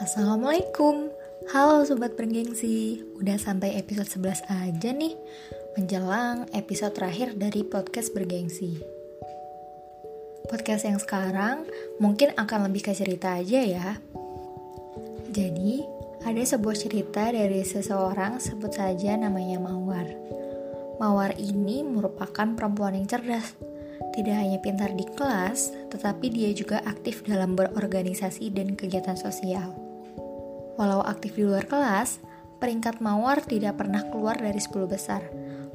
Assalamualaikum. Halo Sobat Bergengsi. Udah sampai episode 11 aja nih Menjelang episode terakhir dari podcast Bergengsi. Podcast yang sekarang mungkin akan lebih ke cerita aja ya. Jadi ada sebuah cerita dari seseorang sebut saja namanya Mawar. Mawar ini merupakan perempuan yang cerdas. Tidak hanya pintar di kelas, tetapi dia juga aktif dalam berorganisasi dan kegiatan sosial. Walau aktif di luar kelas, peringkat Mawar tidak pernah keluar dari 10 besar.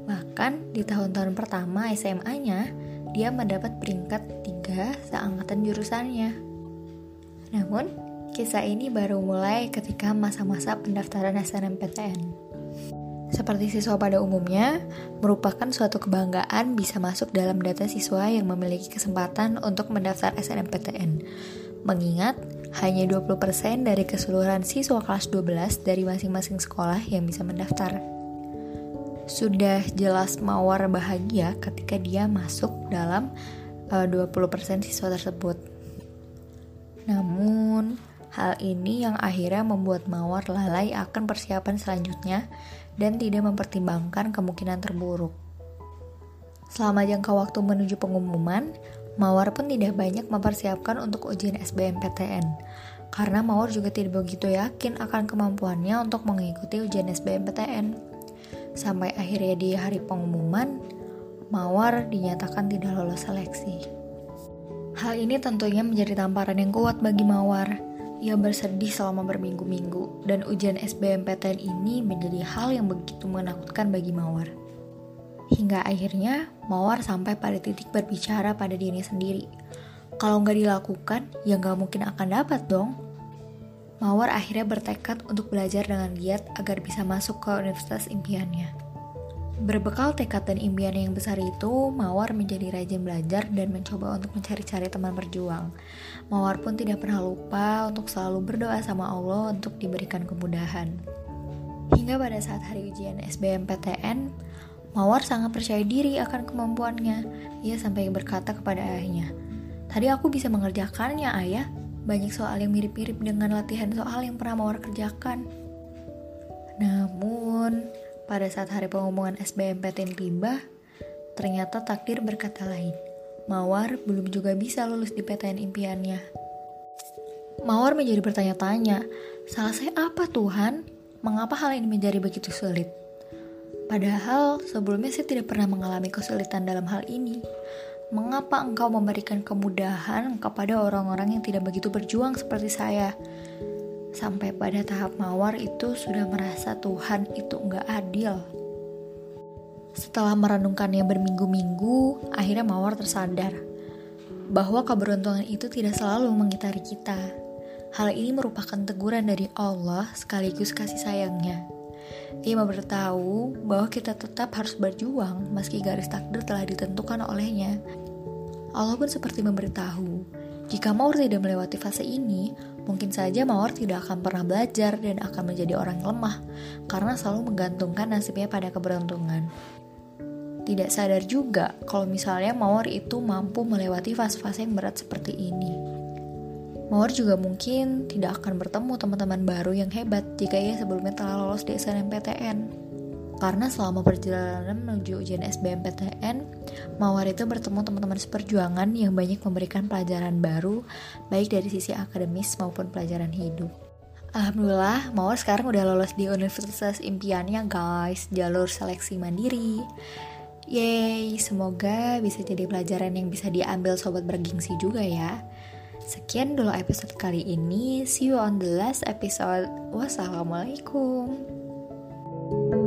Bahkan di tahun-tahun pertama SMA-nya, dia mendapat peringkat 3 seangkatan jurusannya. Namun, kisah ini baru mulai ketika masa-masa pendaftaran SNMPTN. Seperti siswa pada umumnya, merupakan suatu kebanggaan bisa masuk dalam data siswa yang memiliki kesempatan untuk mendaftar SNMPTN. Mengingat hanya 20% dari keseluruhan siswa kelas 12 dari masing-masing sekolah yang bisa mendaftar. Sudah jelas Mawar bahagia ketika dia masuk dalam eh, uh, 20% siswa tersebut. Namun, hal ini yang akhirnya membuat Mawar lalai akan persiapan selanjutnya dan tidak mempertimbangkan kemungkinan terburuk. Selama jangka waktu menuju pengumuman, Mawar pun tidak banyak mempersiapkan untuk ujian SBMPTN, karena Mawar juga tidak begitu yakin akan kemampuannya untuk mengikuti ujian SBMPTN. Sampai akhirnya di hari pengumuman, Mawar dinyatakan tidak lolos seleksi. Hal ini tentunya menjadi tamparan yang kuat bagi Mawar. Ia bersedih selama berminggu-minggu, dan ujian SBMPTN ini menjadi hal yang begitu menakutkan bagi Mawar. Hingga akhirnya Mawar sampai pada titik berbicara pada dirinya sendiri. Kalau nggak dilakukan, ya nggak mungkin akan dapat dong. Mawar akhirnya bertekad untuk belajar dengan giat agar bisa masuk ke universitas impiannya. Berbekal tekad dan impian yang besar itu, Mawar menjadi rajin belajar dan mencoba untuk mencari-cari teman berjuang. Mawar pun tidak pernah lupa untuk selalu berdoa sama Allah untuk diberikan kemudahan. Hingga pada saat hari ujian SBMPTN, Mawar sangat percaya diri akan kemampuannya. Ia sampai berkata kepada ayahnya, Tadi aku bisa mengerjakannya, ayah. Banyak soal yang mirip-mirip dengan latihan soal yang pernah Mawar kerjakan. Namun, pada saat hari pengumuman SBMPTN tiba, ternyata takdir berkata lain. Mawar belum juga bisa lulus di PTN impiannya. Mawar menjadi bertanya-tanya, salah saya apa Tuhan? Mengapa hal ini menjadi begitu sulit? Padahal sebelumnya saya tidak pernah mengalami kesulitan dalam hal ini. Mengapa engkau memberikan kemudahan kepada orang-orang yang tidak begitu berjuang seperti saya? Sampai pada tahap mawar itu sudah merasa Tuhan itu enggak adil. Setelah merenungkannya berminggu-minggu, akhirnya mawar tersadar bahwa keberuntungan itu tidak selalu mengitari kita. Hal ini merupakan teguran dari Allah sekaligus kasih sayangnya. Ia memberitahu bahwa kita tetap harus berjuang meski garis takdir telah ditentukan olehnya. Allah pun seperti memberitahu, jika Mawar tidak melewati fase ini, mungkin saja Mawar tidak akan pernah belajar dan akan menjadi orang lemah karena selalu menggantungkan nasibnya pada keberuntungan. Tidak sadar juga kalau misalnya Mawar itu mampu melewati fase-fase yang berat seperti ini. Mawar juga mungkin tidak akan bertemu teman-teman baru yang hebat jika ia sebelumnya telah lolos di SNMPTN. Karena selama perjalanan menuju ujian SBMPTN, Mawar itu bertemu teman-teman seperjuangan yang banyak memberikan pelajaran baru, baik dari sisi akademis maupun pelajaran hidup. Alhamdulillah, Mawar sekarang udah lolos di universitas impiannya guys, jalur seleksi mandiri. Yeay, semoga bisa jadi pelajaran yang bisa diambil sobat bergengsi juga ya. Sekian dulu episode kali ini. See you on the last episode. Wassalamualaikum. thank you